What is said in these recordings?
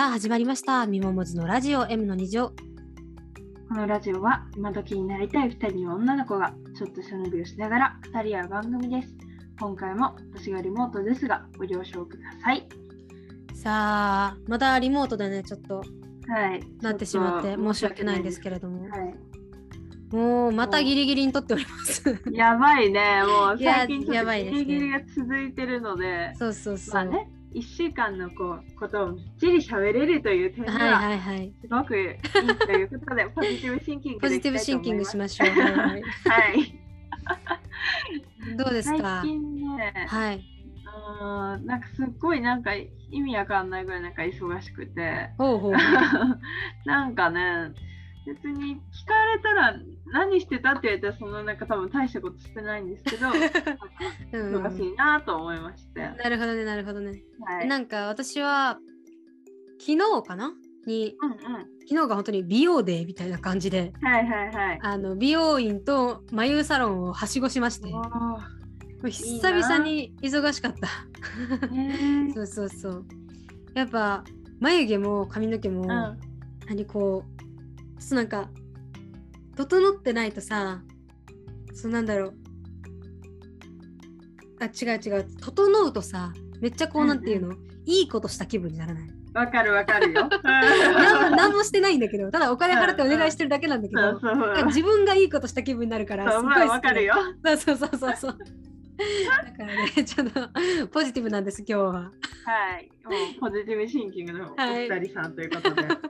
さあ始まりました。みももずのラジオ M の2乗。このラジオは今時になりたい2人の女の子がちょっと背伸びをしながら2人や番組です。今回も私がリモートですがご了承ください。さあ、またリモートでね、ちょっとはい。なってしまって申し訳ないんですけれども、はい。もうまたギリギリに撮っております。やばいね。もう最近ちょっとギリギリが続いてるので、そうそうそう。まあね、1週間のこうことをみっちり喋れるという点では。すごくいいということで、ポジティブシンキングポジティブシンキングしましょう。はいはい、はい。どうです最か近ね、はい。なんかすっごいなんか意味わかんないぐらいなんか忙しくてほうほう。なんかね別に聞かれたら何してたって言われたらそのなんか多分大したことしてないんですけど うん忙しいなと思いまして、なるほどね、なるほどね。はい、なんか私は昨日かな？にうんうん。昨日が本当に美容デーみたいな感じではいはいはい。あの美容院と眉サロンをはしごしまして。久々に忙しかった。そうそうそう。やっぱ眉毛も髪の毛も、うん。何こうそうなんか整ってないとさそうなんだろう。あ違う違う。整うとさめっちゃこうなんていうの、いいことした気分にならない？わかるわかるよ。なん何もしてないんだけどただお金払ってお願いしてるだけなんだけど、そうそうなんか自分がいいことした気分になるからすごいわかるよ。そうそうそうそうそう。だからねちょっとポジティブなんです今日は。はい。もうポジティブシンキングのお二人さんということで、と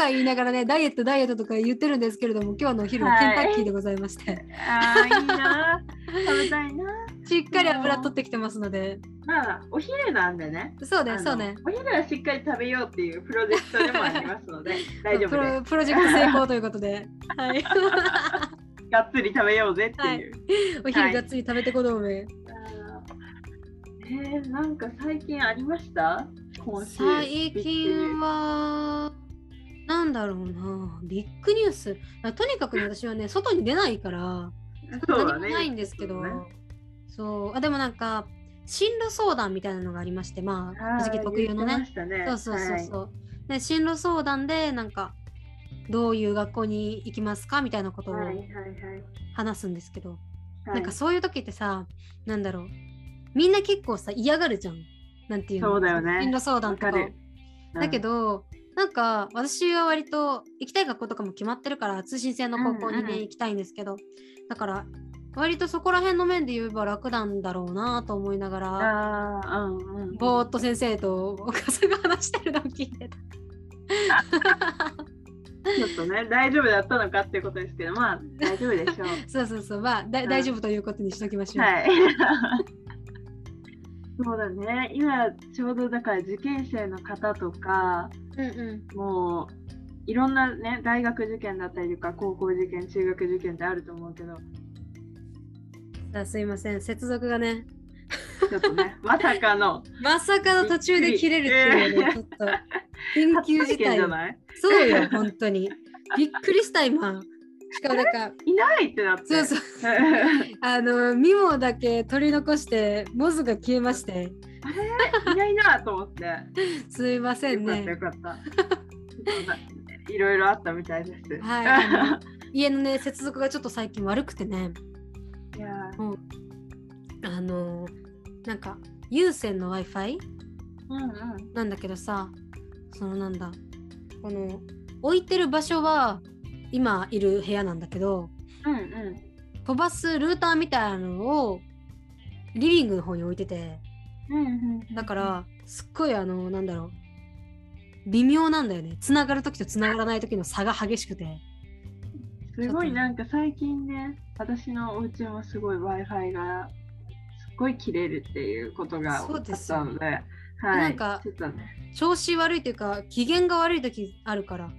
か言いながらねダイエットダイエットとか言ってるんですけれども今日のお昼はケンタッキーでございまして、ああいいな食べたいなしっかり油取ってきてますので。まあお昼なんでね。そうねそうねお昼はしっかり食べようっていうプロジェクトでもありますので 大丈プ夫でロプロジェクト成功ということで、はい、すがっつり食べようぜっていう、お昼がっつり食べてこどめ、あー。えー、なんか最近ありました？最近はなんだろうな。ビッグニュース。あとにかくね 私はね外に出ないから何もないんですけど、そうだね。そう。あでもなんか進路相談みたいなのがありましてまあ藤木特有のね。ね。そうそうそうはい。そう、で進路相談でなんかどういう学校に行きますかみたいなことをはいはいはい。話すんですけど、はい。なんかそういう時ってさなんだろう。みんな結構さ嫌がるじゃん。なんていうの。そうだよね。進路相談とかかる。だけど、なんか私は割と行きたい学校とかも決まってるから通信制の高校にね、行きたいんですけどだから割とそこら辺の面で言えば楽なんだろうなと思いながらうんうんぼーっと先生とお母さんが話してるのを聞いてた。ちょっとね大丈夫だったのかっていうことですけどまあ大丈夫でしょう そうそうそうまあだうん大丈夫ということにしときましょう。はい。そうだね。今ちょうどだから受験生の方とか、うんうん。もういろんなね大学受験だったりとか高校受験、中学受験ってあると思うけど、さあすいません接続がね。ちょっとねまさかの。まさかの途中で切れるっていうねちょっと緊急事態じゃない？そうよ本当に。びっくりした今。しかもなんかいないってなって。そうそう。あのミモだけ取り残してモズが消えましていないなと思って。すいませんよかったねよかった。いろいろあったみたいです。はい。家のね接続がちょっと最近悪くてね。いやもうあのなんか有線の w i f i うんうん。なんだけどさそのなんだこの置いてる場所は今いる部屋なんだけどうんうん。飛ばすルーターみたいなのをリビングの方に置いててだからすっごいあのなんだろう。微妙なんだよね。つながる時とつながらない時の差が激しくて。すごいなんか最近ね、私のお家もすごい Wi-Fi がすっごい切れるっていうことがあっですよたので、はい、なんかね、調子悪いというか機嫌が悪い時あるから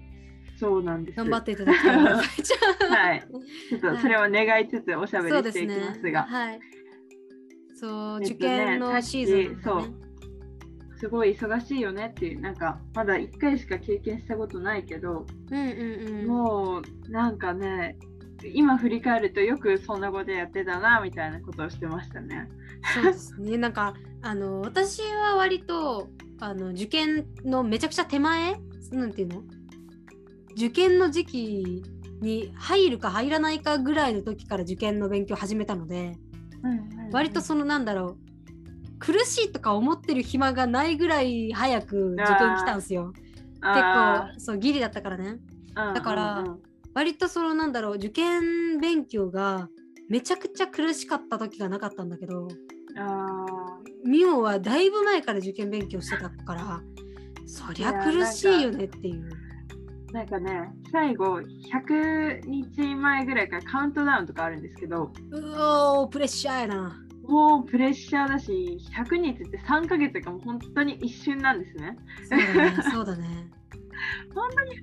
そうなんです。頑張っていただきたいな。はい。ちょっとそれを願いつつおしゃべりしていきますが、はいそう、受験のシーズンなんだね、すごい忙しいよねっていう、なんかまだ1回しか経験したことないけど、うんうんうん。もうなんかね、今振り返るとよくそんなことやってたなみたいなことをしてましたね。そうですね。なんかあの私は割とあの受験のめちゃくちゃ手前なんていうの？受験の時期に入るか入らないかぐらいの時から受験の勉強始めたので割とそのなんだろう苦しいとか思ってる暇がないぐらい早く受験来たんですよ。結構そうギリだったからね。構だから割とそのなんだろう受験勉強がめちゃくちゃ苦しかった時がなかったんだけどあミオはだいぶ前から受験勉強してたからそりゃ苦しいよねっていう。ーなんかね最後100日前ぐらいからカウントダウンとかあるんですけどうおープレッシャーやな。もうプレッシャーだし100日って3ヶ月がもう本当に一瞬なんですねそうだねね。本当に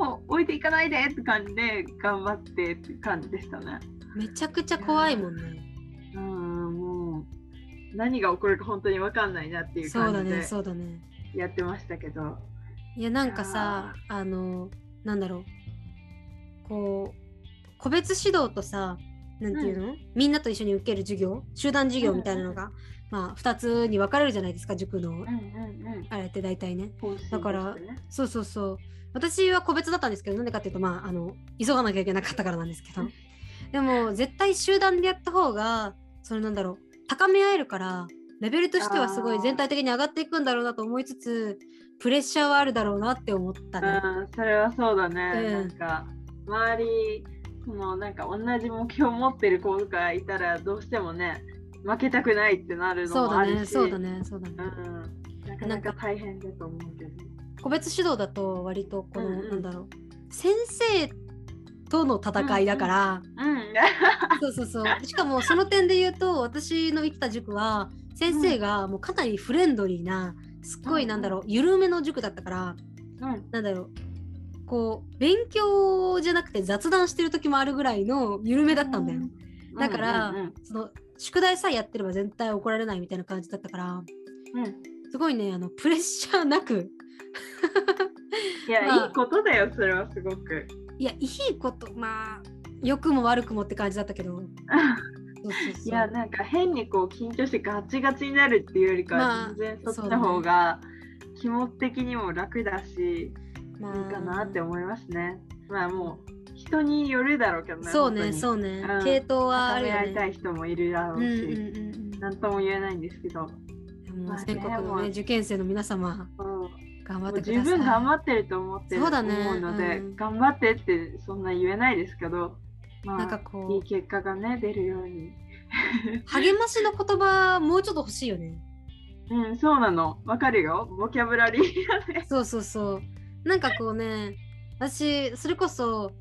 もう置いていかないでって感じで頑張ってって感じでしたねめちゃくちゃ怖いもんね。うんもう何が起こるか本当に分かんないなっていうそうだね感じでそうだね。やってましたけどいやなんかさあのなんだろう。こう個別指導とさなんていうの、みんなと一緒に受ける授業？集団授業みたいなのが、まあ2つに分かれるじゃないですか塾の。うんうんうん。あれって大体ね。だからそうそうそう。私は個別だったんですけどなんでかっていうとまああの急がなきゃいけなかったからなんですけど。でも絶対集団でやった方がそれなんだろう。高め合えるからレベルとしてはすごい全体的に上がっていくんだろうなと思いつつプレッシャーはあるだろうなって思ったね。うん、それはそうだね、うん。なんか周りそのなんか同じ目標を持ってる子がいたらどうしてもね負けたくないってなるのそうだもあるし。ねそうだねそうだね。うん、なかなか大変だと思うけど。個別指導だと割とこの、うんうん。なんだろう。先生との戦いだから、うん そうそうそう。しかもその点で言うと私の行ってた塾は先生がもうかなりフレンドリーなすっごいなんだろう緩めの塾だったからうん。なんだろうこう勉強じゃなくて雑談してる時もあるぐらいの緩めだったんだよ、だから、うんうんその宿題さえやってれば絶対怒られないみたいな感じだったからうんうん。すごいねあのプレッシャーなく。いや、まあいいことだよそれはすごく。いやいいことまあ良くも悪くもって感じだったけど いやなんか変にこう緊張してガチガチになるっていうよりかまはあ全然そっちの方が気持ち的にも楽だしまあ。いいかなって思いますね。まあもう人によるだろうけどね。そうねう。そうね、うん。系統はあるよね。合いたい人もいるだろうんううんし、うん。なんとも言えないんですけど、まあね全国のね受験生の皆様頑張ってください。分頑張ってると思ってるそうだね思うので、うん。頑張ってってそんな言えないですけど、まあ、なんかこういい結果がね出るように。励ましの言葉もうちょっと欲しいよねうん、そうなの。わかるよ。ボキャブラリー。そうそうそうなんかこうね私それこそ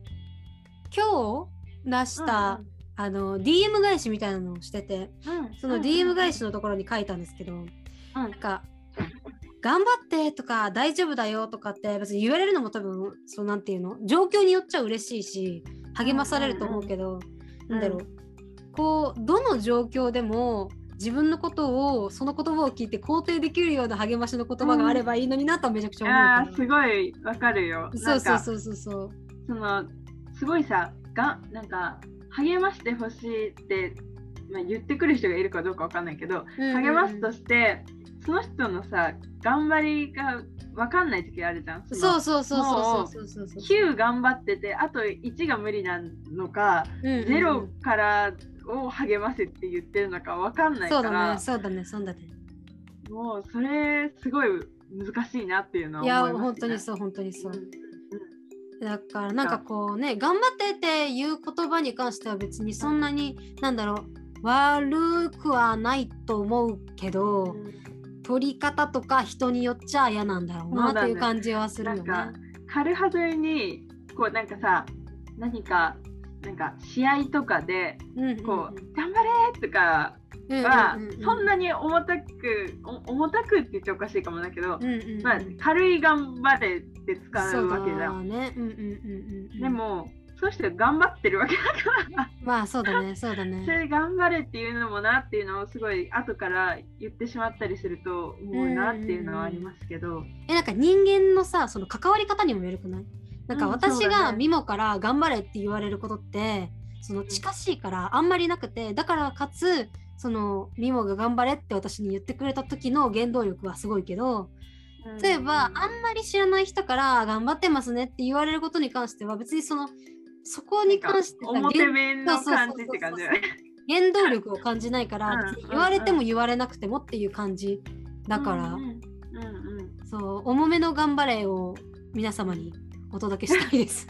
今日出した、あの DM 返しみたいなのをしててうんうんその DM 返しのところに書いたんですけど、うんなんか頑張ってとか大丈夫だよとかって別に言われるのも多分そうなんていうの？状況によっちゃ嬉しいし励まされると思うけど、なんだろう、こうどの状況でも自分のことをその言葉を聞いて肯定できるような励ましの言葉があればいいのになとはめちゃくちゃ思うああ、から、すごいわかるよ。そうそうう。そうそう。そうそのすごいさがなんか励ましてほしいって、まあ、言ってくる人がいるかどうかわかんないけど、うんうんうん。励ますとしてその人のさ頑張りがわかんない時あるじゃん。そうそうそうそうそうそうそう9頑張っててあと1が無理なのか、うんうんうんゼロからを励ませって言ってるのかわかんないそうだねそうだねそうだねもうそれすごい難しいなっていうのはいや思います、ね。本当にそう本当にそううんだからなんかこうね頑張ってっていう言葉に関しては別にそんなになんだろう悪くはないと思うけど、取り方とか人によっちゃ嫌なんだろうなっていう感じはするよね。なんか軽はずみにこうなんかさ何かなんか試合とかでうんうんうんこう、頑張れとかはそんなに重たくお重たくって言っちゃおかしいかもだけど、まあ、軽い頑張れって使うわけじゃ。んね。うんうんうんうんうん。でもそうして頑張ってるわけだからまあそうだねそうだそね。れ頑張れっていうのもなっていうのをすごい後から言ってしまったりすると思うなっていうのはありますけど。えなんか人間のさその関わり方にもよるくない？なんかうん私がミモから頑張れって言われることってその近しいからあんまりなくてだからかつそのミモが頑張れって私に言ってくれた時の原動力はすごいけど例えばあんまり知らない人から頑張ってますねって言われることに関しては別にそのそこに関してさ表面の感じって感じ。原動力を感じないから、うん言われても言われなくてもっていう感じだから、うんうんうんうんそう重めの頑張れを皆様にお届けしたいです。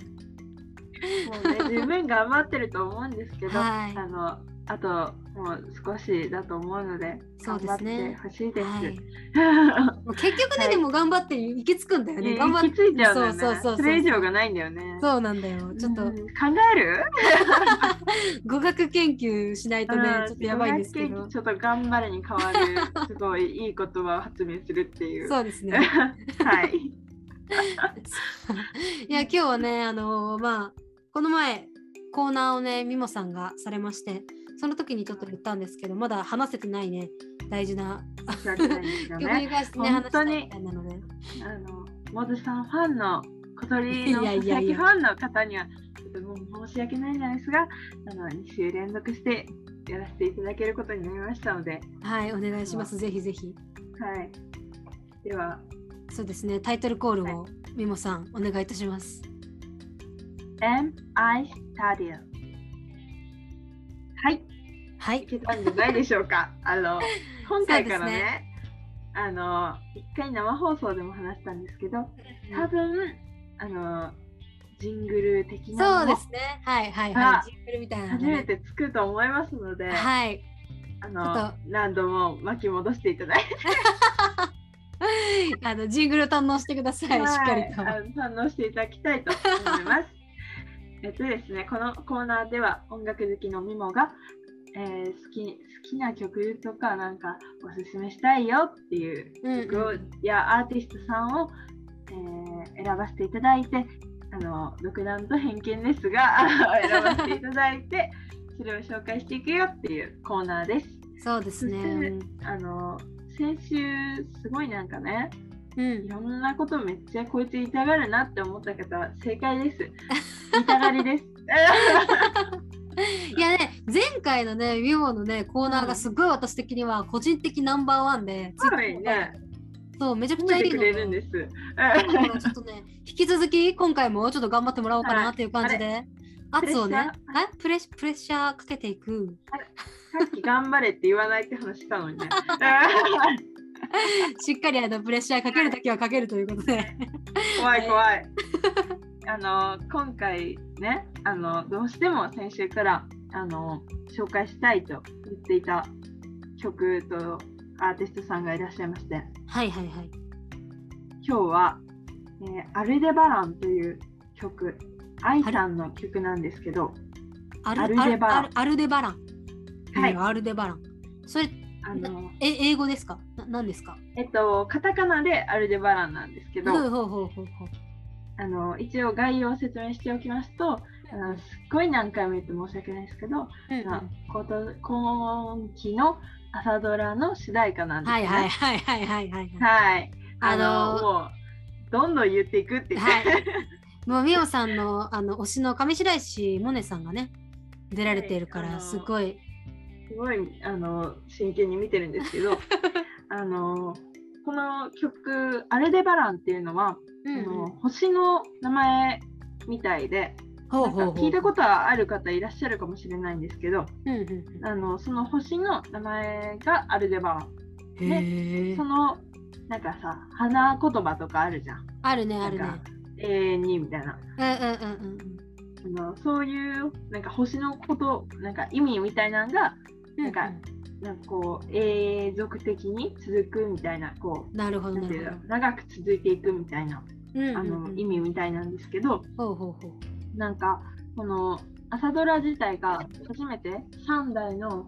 もうね、十分頑張ってると思うんですけど、はいあのあともう少しだと思うので、そうで頑張ってすねほしいです。はい、もう結局ね、はいでも頑張って行き着くんだよね。頑張っ行き着いちゃうんだよね。そうそうそうそれ以上がないんだよね。そうなんだよ。ちょっとうん考える？語学研究しないとね、うんちょっとやばいんですけど。ちょっと頑張れに変わる、すごいいい言葉を発明するっていう。そうですね。はい。いや今日はねあのまあこの前コーナーをねミモさんがされましてその時にちょっと言ったんですけどまだ話せてないね。大事な曲にね。関してね。話した本当に。いみたいなのであの、モズさんファンの、小鳥のいやいやいや。先ファンの方には、ちょっともう申し訳ないんですが、あの、2週連続してやらせていただけることになりましたので、はいお願いします。ぜひぜひ。はい。では、そうですね。タイトルコールをミモさんお願いいたします Am I Stadia? はい。はい。いけたんじゃないでしょうか。あの、今回からね、ね。あの、一回生放送でも話したんですけど、多分、あの、ジングル的なそうですね。はいはいあはい。ジングルみたいなの初ねめてつくと思いますので、はい。あのっ何度も巻き戻していただいて、あのジングル堪能してください、しっかりと堪能していただきたいと思います。えっとですね、このコーナーでは音楽好きのミモが、えー好き好きな曲とかなんかおすすめしたいよっていう曲を、うんうんやアーティストさんを、えー選ばせていただいてあの独断と偏見ですが 選ばせていただいてそれを紹介していくよっていうコーナーです。そうですねそあの先週すごいなんかねうんいろんなことめっちゃこいつ言いたがるなって思った方は正解です。言 いたがりです。いやね前回のねミモのねコーナーがすごい私的には個人的ナンバーワンで、すごいね。そうめちゃくちゃいいのんです。だからちょっとね引き続き今回もちょっと頑張ってもらおうかなっていう感じで、圧をねプレプレッシャーかけていくさっき頑張れって言わないって話したのにね。しっかりあのプレッシャーかけるときはかけるということで。怖い怖い。あの今回ねあのどうしても先週からあの紹介したいと言っていた曲とアーティストさんがいらっしゃいまして。はいはいはい。今日は、えーアルデバランという曲。愛さんの曲なんですけど。アルデバラン。アルデバラン。はい。うんアルデバラン。それあのえ英語ですか？な何ですか？えっとカタカナでアルデバランなんですけどあの一応概要を説明しておきますとあのすっごい何回も言って申し訳ないですけど、うんうん。今期の朝ドラの主題歌なんですね。はいはいはいはいはいはい。はい。ああのもうどんどん言っていくっていう。はい。もうみおさんのあの推しの上白石萌音さんがね出られているからすごいすごいあの真剣に見てるんですけど、あのこの曲「アルデバラン」っていうのは、うんあの星の名前みたいで、ほうほうほうなんか聞いたことはある方いらっしゃるかもしれないんですけど、うんうんあのその星の名前がアルデバラン。うんへえそのなんかさ花言葉とかあるじゃん。あるねあるね永遠にみたいな。うんうんうんうんあのそういうなんか星のことなんか意味みたいなのがうんなんかなんかこう永続的に続くみたいなこなるほうなるほの長く続いていくみたいなどうんうんうん。あの意味みたいなんですけどほうほうほう。なんかこの朝ドラ自体が初めて3代の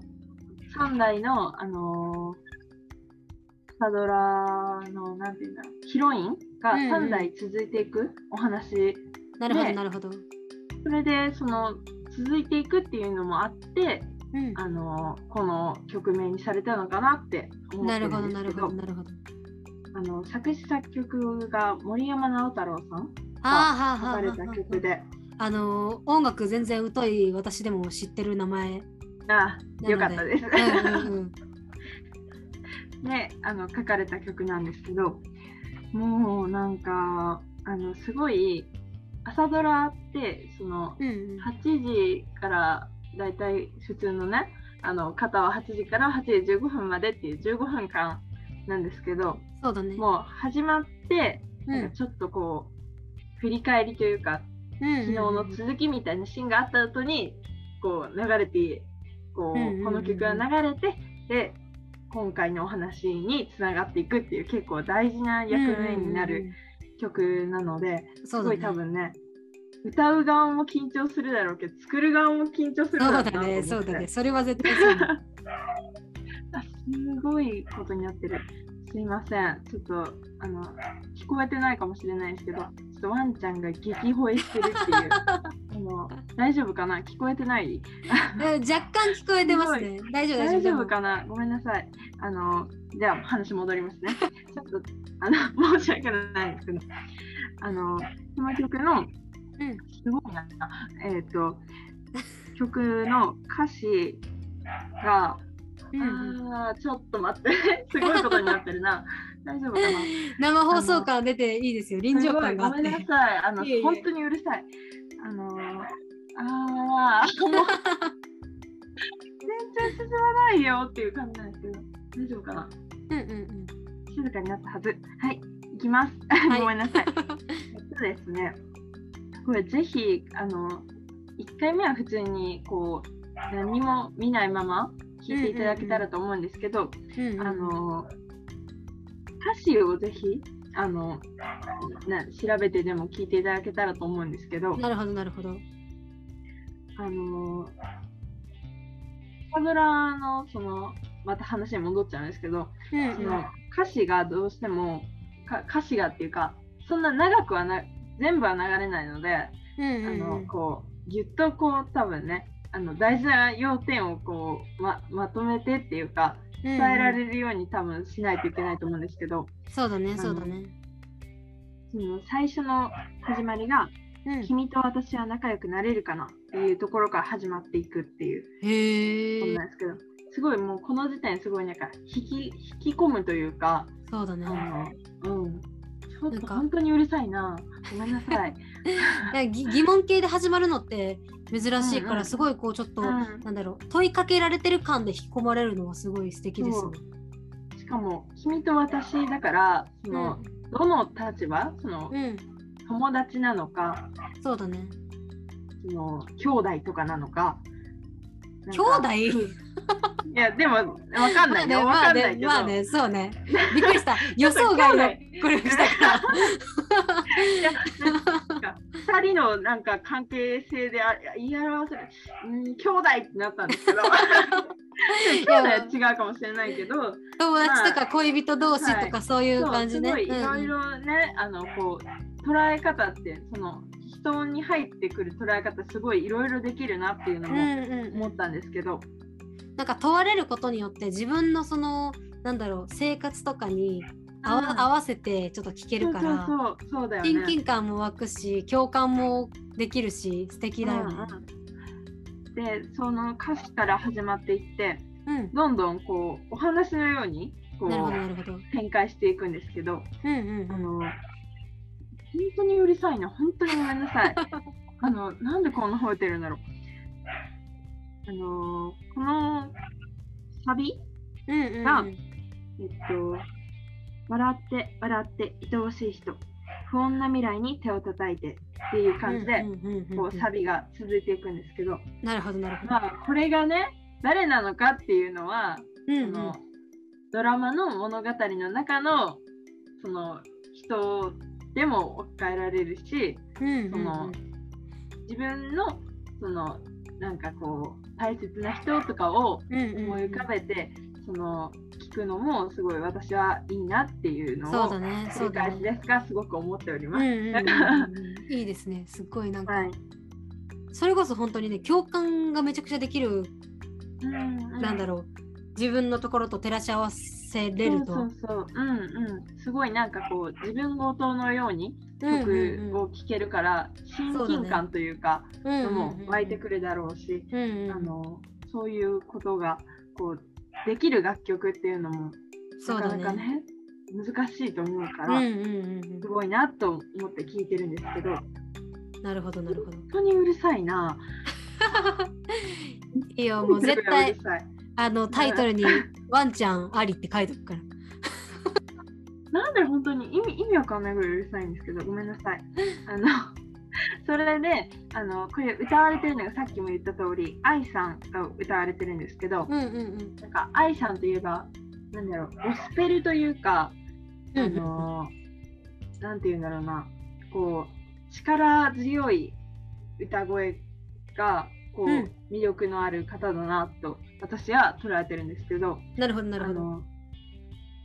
3代のあのー朝ドラのなんていうんだろうヒロインがうんうん。3代続いていくお話なるほどでなるほど。それでその続いていくっていうのもあってうん。あのこの曲名にされたのかなって思ってるなるほどんですけど。なるほどなるほどあの作詞作曲が森山直太朗さんあーは書かれた曲で。あのー音楽全然疎い私でも知ってる名前。あで。よかったです。うんうんうん。ねあの書かれた曲なんですけどもうなんかあのすごい朝ドラってそのうんうん。8時からだいたい普通のねあの方は8時から8時15分までっていう15分間なんですけどそうだね。もう始まってうんなんかちょっとこう振り返りというかうん昨日の続きみたいなシーンがあった後にこう流れてこうこの曲が流れてで今回のお話につながっていくっていう結構大事な役目になる曲なので。すごい。多分ね歌う側も緊張するだろうけど作る側も緊張するだろうそうだね、そうだね。それは絶対そう すごいことになってる。すいません。ちょっと、あの、聞こえてないかもしれないですけど、ちょっとワンちゃんが激吠えしてるっていう。あの大丈夫かな？聞こえてない？え若干聞こえてますね。大丈夫、大丈夫。大丈夫かな？ごめんなさい。あの、じゃあ話戻りますね。ちょっと、あの、申し訳ないんですけど、あの、この曲の、うんすごいな、えっ、と、曲の歌詞が、うんうんあーちょっと待って、すごいことになってるな。大丈夫かな？生放送感出ていいですよ。臨場感があっすごめんなて。さい。あの本当にうるさい。あのー、あう全然進まないよっていう感じなんですけど、大丈夫かな？うんうんうん。静かになったはず。はい、行きます。はいごめんなさい。えっとですね、これぜひ、あの、1回目は普通にこう、何も見ないまま聞いていただけたらと思うんですけど、うんうんあの歌詞をぜひあのな調べてでも聞いていただけたらと思うんですけど、なるほど、なるほど。あのサブラのそのまた話に戻っちゃうんですけど、うんその歌詞がどうしてもか歌詞がっていうかそんな長くはな全部は流れないので、うんうんあのうんこうぎゅっとこう多分ねあの大事な要点をこうままとめてっていうか伝えられるように多分しないといけないと思うんですけど、そうだね、のそうだね。その最初の始まりがうん「君と私は仲良くなれるかな」っていうところから始まっていくっていうへえことなんですけどすごいもうこの時点すごいなんか引き引き込むというかそうだね。あのうんちょっなんかと本当にうるさいなごめんなさい。い疑問形で始まるのって珍しいから、うんうんすごいこうちょっと、うんなんだろう問いかけられてる感で引き込まれるのはすごい素敵ですね。しかも「君と私」だからその、どの立場そのうん、うん、友達なのかそうだね。その兄弟とかなのか。兄弟？かいやでもわかんないよ、わまあねかんないけど、まあね、そうね。びっくりした。予想外のこれしたから。いやなんか二人のなんか関係性であ言い表せる、うん、兄弟ってなったんですけど 兄弟は違うかもしれないけど友達とか恋人同士とかそういう感じね。すごいいろいうんろね、あのこう捉え方ってその人に入ってくる捉え方すごいいろいろできるなっていうのもうんうんうん思ったんですけど、なんか問われることによって自分のそのなんだろう生活とかに合わ,、うん合わせてちょっと聞けるから。親近感も湧くし共感もできるし素敵だよね。うんうんでその歌詞から始まっていってうん、どんどんこうお話のように。展開していくんですけど、うんうんうん。あの本当にうるさいな。本当にごめんなさい。あのなんでこんな吠えてるんだろう。あのこのサビうんうんうん。がえっと笑って笑って愛おしい人。不穏な未来に手を叩いて。っていう感じで、こうサビが続いていくんですけど、なるほどなるほど。まあこれがね誰なのかっていうのはうんうん。そのドラマの物語の中のその人でも置き換えられるしうんうんうん。その自分のそのなんかこう大切な人とかをうんうんうん。思い浮かべて、その聞くのもすごい私はいいなっていうのをそうだねそ繰うだね。り返しですがすごく思っております。うんうんうんうん。いいですね。すっごいなんか、はい。それこそ本当にね共感がめちゃくちゃできる、なんだろろう。自分のところと照らし合わせれると。そうそうそううんうんすごいなんかこう自分ごとのようにうんうん曲を聴けるから親近感というかうんのも湧いてくるだろうし、うんうんうんあのそういうことがこうできる楽曲っていうのもなかなかね難しいと思うから、うんうんうんすごいなと思って聞いてるんですけどうん。なるほどなるほど。本当にうるさいな。いいよもう絶う対あのタイトルにワンちゃんありって書いておくから。なんで本当に意味意味わかんないぐらいうるさいんですけどごめんなさい。あのそれであのこれ歌われてるのがさっきも言った通り愛さんが歌われてるんですけど、うんうんなんか愛さんといえばなんだろうゴスペルというか、うん。あのなんて言うんだろうなこう力強い歌声がこう、うん魅力のある方だなと私は捉えてるんですけど。なるほどなるほど。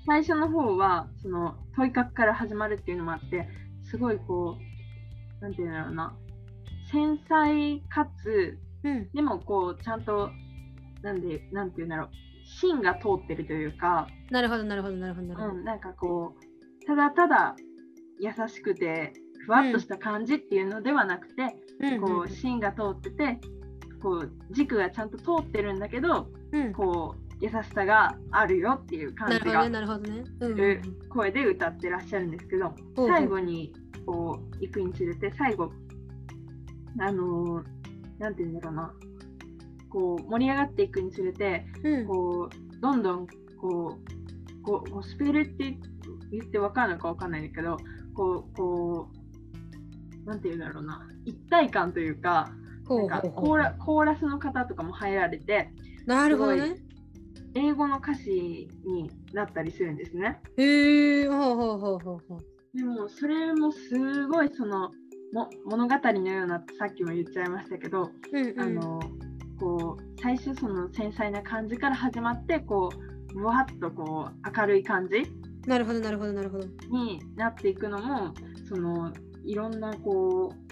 最初の方はその問いかけから始まるっていうのもあってすごいこうなんていうんだろうな繊細かつうんでもこうちゃんとなんでなんていうんだろう芯が通ってるというか、なるほどなるほどなるほどなるほど。うん、なんかこうただただ優しくてふわっとした感じっていうのではなくて、うんこう芯が通っててこう軸がちゃんと通ってるんだけどうん。こう優しさがあるよっていう感じがなるほどねなるほどね。うんうんる声で歌ってらっしゃるんですけど、ほう最後にこう行くにつれて最後あのーなんて言うんだろうな。こう盛り上がっていくにつれてうん。こうどんどんこうゴゴスペルって言ってわかるのかわかんないんだけどこうこうなんて言うんだろうな一体感というかほなんかコーラコーラスの方とかも入られてなるほどすね。英語の歌詞になったりするんですね。へえほうほうほうほうほう。でもそれもすごいそのも物語のようなさっきも言っちゃいましたけど、うんうん。あのこう最初その繊細な感じから始まってこうぶわっとこう明るい感じなるほどなるほどなるほど。になっていくのもそのいろんなこう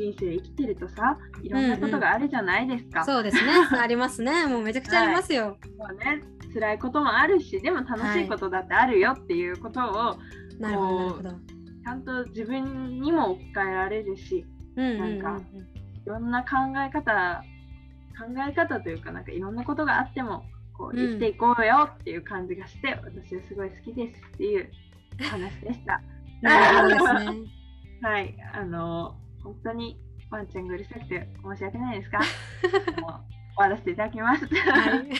人生生きてるとさいろんなことがあるじゃないですか。そうですね。ありますね。もうめちゃくちゃありますよ。そうね辛いこともあるしでも楽しいことだってあるよっていうことをなるほどなるほど。ちゃんと自分にも置き換えられるしうんうんうんなんかいろんな考え方考え方というかなんかいろんなことがあってもこううん生きていこうよっていう感じがして、私はすごい好きですっていうお話でした。なるほどですね。はい、あの本当にワンちゃんがうるさくて申し訳ないですが、もう終わらせていただきます。はい。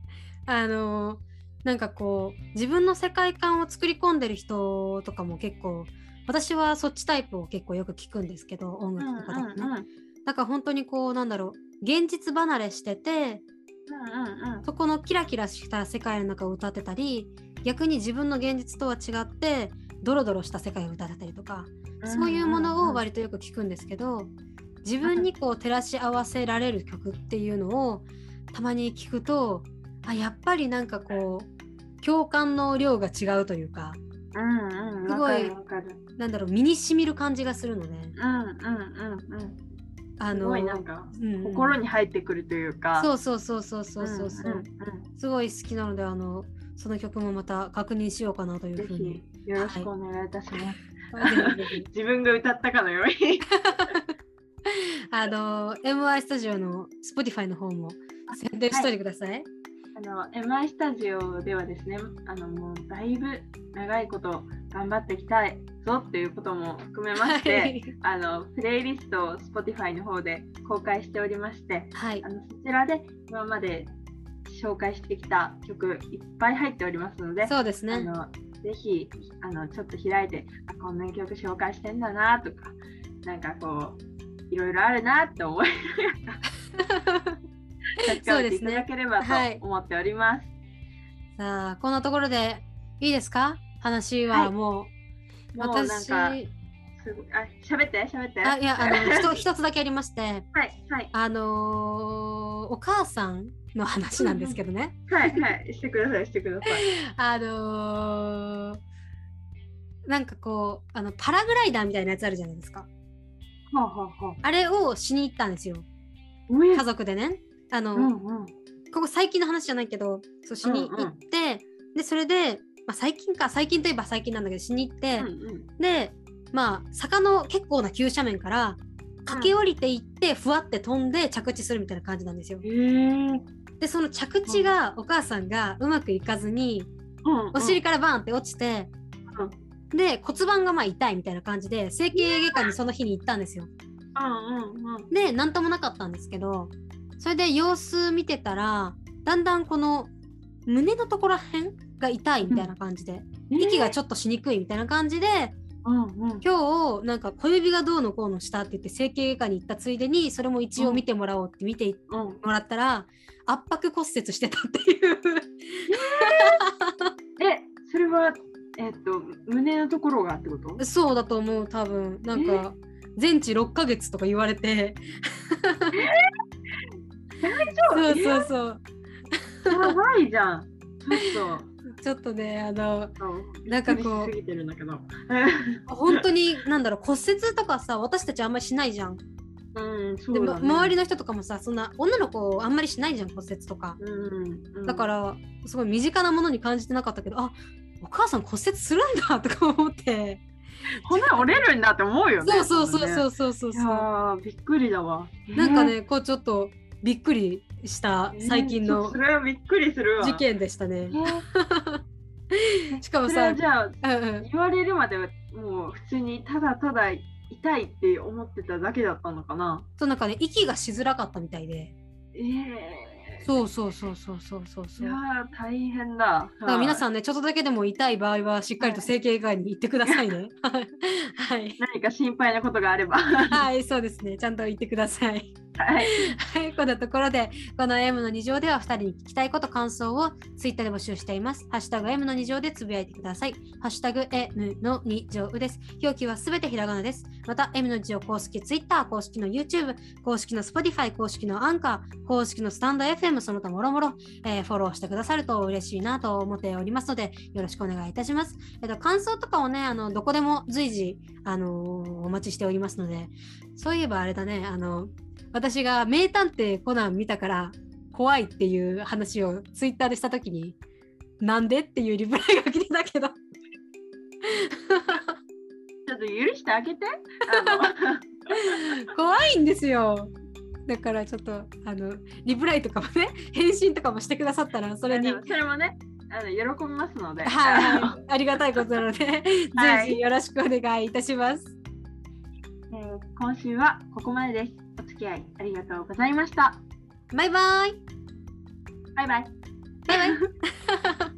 あのなんかこう自分の世界観を作り込んでる人とかも結構私はそっちタイプを結構よく聞くんですけど音うんうん楽とかだとね。うんうんだから本当にこうなんだろう現実離れしててうんそこのキラキラした世界の中を歌ってたり逆に自分の現実とは違ってドロドロした世界を歌ってたりとかうんそういうものを割とよく聞くんですけど自分にこう照らし合わせられる曲っていうのをたまに聞くとあやっぱりなんかこう共感の量が違うというかうんうんすごいなんだろう身にしみる感じがするので、うんうんうんうん。あのすごいなんかうんうん。心に入ってくるというか。そうそうそうそうそうそうそう、んんん。すごい好きなのであのその曲もまた確認しようかなというぜふうにひよろしくお願いいたします。ぜひぜひ自分が歌ったかのように。あの MI スタジオの Spotify の方も宣伝しといてください。あの MI スタジオではですね、あのもうだいぶ長いこと頑張っていきたいぞっていうことも含めまして、はいあのプレイリストを Spotify の方で公開しておりまして、はいあのそちらで今まで紹介してきた曲いっぱい入っておりますので、そうですね。あのぜひあのちょっと開いてあこんな曲紹介してんだなとかなんかこういろいろあるなって思いながら確かめていただければとはい。思っております。さあこんなところでいいですか？話ははい。もう、もうなん私かすごいあ喋って喋って。あいやあの 一つだけありましてはいあのーお母さんの話なんですけどね。はいはいしてくださいしてください。あのーなんかこうあのパラグライダーみたいなやつあるじゃないですか。ほうほうほう。あれをしに行ったんですよ家族でね。あの、うんうんここ最近の話じゃないけどそうしに行って、でそれで、まあ、最近か最近といえば最近なんだけどしに行って、うんうんでまあ坂の結構な急斜面から駆け下りていって、ふわって飛んで着地するみたいな感じなんですよ。でその着地がお母さんがうまくいかずにお尻からバーンって落ちてで骨盤がまあ痛いみたいな感じで整形外科にその日に行ったんですよ。で何ともなかったんですけどそれで様子見てたらだんだんこの胸のところらへんが痛いみたいな感じで、息がちょっとしにくいみたいな感じでと、うんうん、今日なんか小指がどうのこうのしたって言って整形外科に行ったついでにそれも一応見てもらおうって見てうん、もらったら圧迫骨折してたっていう。え、それは、えっと、胸のところがってこと？そうだと思う多分。なんか全治6ヶ月とか言われて。大丈夫？そうそうそう。やばいじゃん。ちょっちょっとねあのなんかこう。本当になんだろう骨折とかさ私たちあんまりしないじゃん。うん、そでうだ、ね。も周りの人とかもさそんな女の子あんまりしないじゃん骨折とか。うん、うん、だからすごい身近なものに感じてなかったけどあお母さん骨折するんだとか思って。骨折れるんだって思うよね。そうそうそうう。そうそうそうそう。ーびっくりだわ。なんかねこうちょっとびっくりしたえー、最近のそれはびっくりするわ。事件でしたねえ。ー しかもさ、じゃあうんうん、言われるまではもう普通にただただ痛いって思ってただけだったのかな？そうなんかね息がしづらかったみたいで。ええそうそうそうそうそうそうそう。いやー大変だ。だから皆んさんね、ちょっとだけでも痛い場合はしっかりと整形外科に行ってくださいね。はい。何か心配なことがあれば。ははい、そうですね。ちゃんと言ってください。はい。はい、こんなところで、この M の2乗では2人に聞きたいこと、感想をツイッターで募集しています。ハッシュタグ M の2乗でつぶやいてください。ハッシュタグ M の2乗です。表記はすべてひらがなです。また、M の2乗公式ツイッター、公式の YouTube、公式の Spotify、公式のアンカー、公式のスタンド FM、その他もろもろ、フォローしてくださると嬉しいなと思っておりますので、よろしくお願いいたします。えっと、感想とかをね、あのどこでも随時、あのお待ちしておりますので、そういえばあれだね、あの、私が名探偵コナン見たから怖いっていう話をツイッターでしたときに、なんでっていうリプライが来てたけど、ちょっと許してあげて。怖いんですよ。だからちょっと、あの、リプライとかもね、返信とかもしてくださったら、それに、それもね、あの喜びますので。はい、ありがたいことなので、はい随時よろしくお願いいたします。えー今週はここまでです。お付き合いありがとうございました。バイバイバイバイ。バイバイ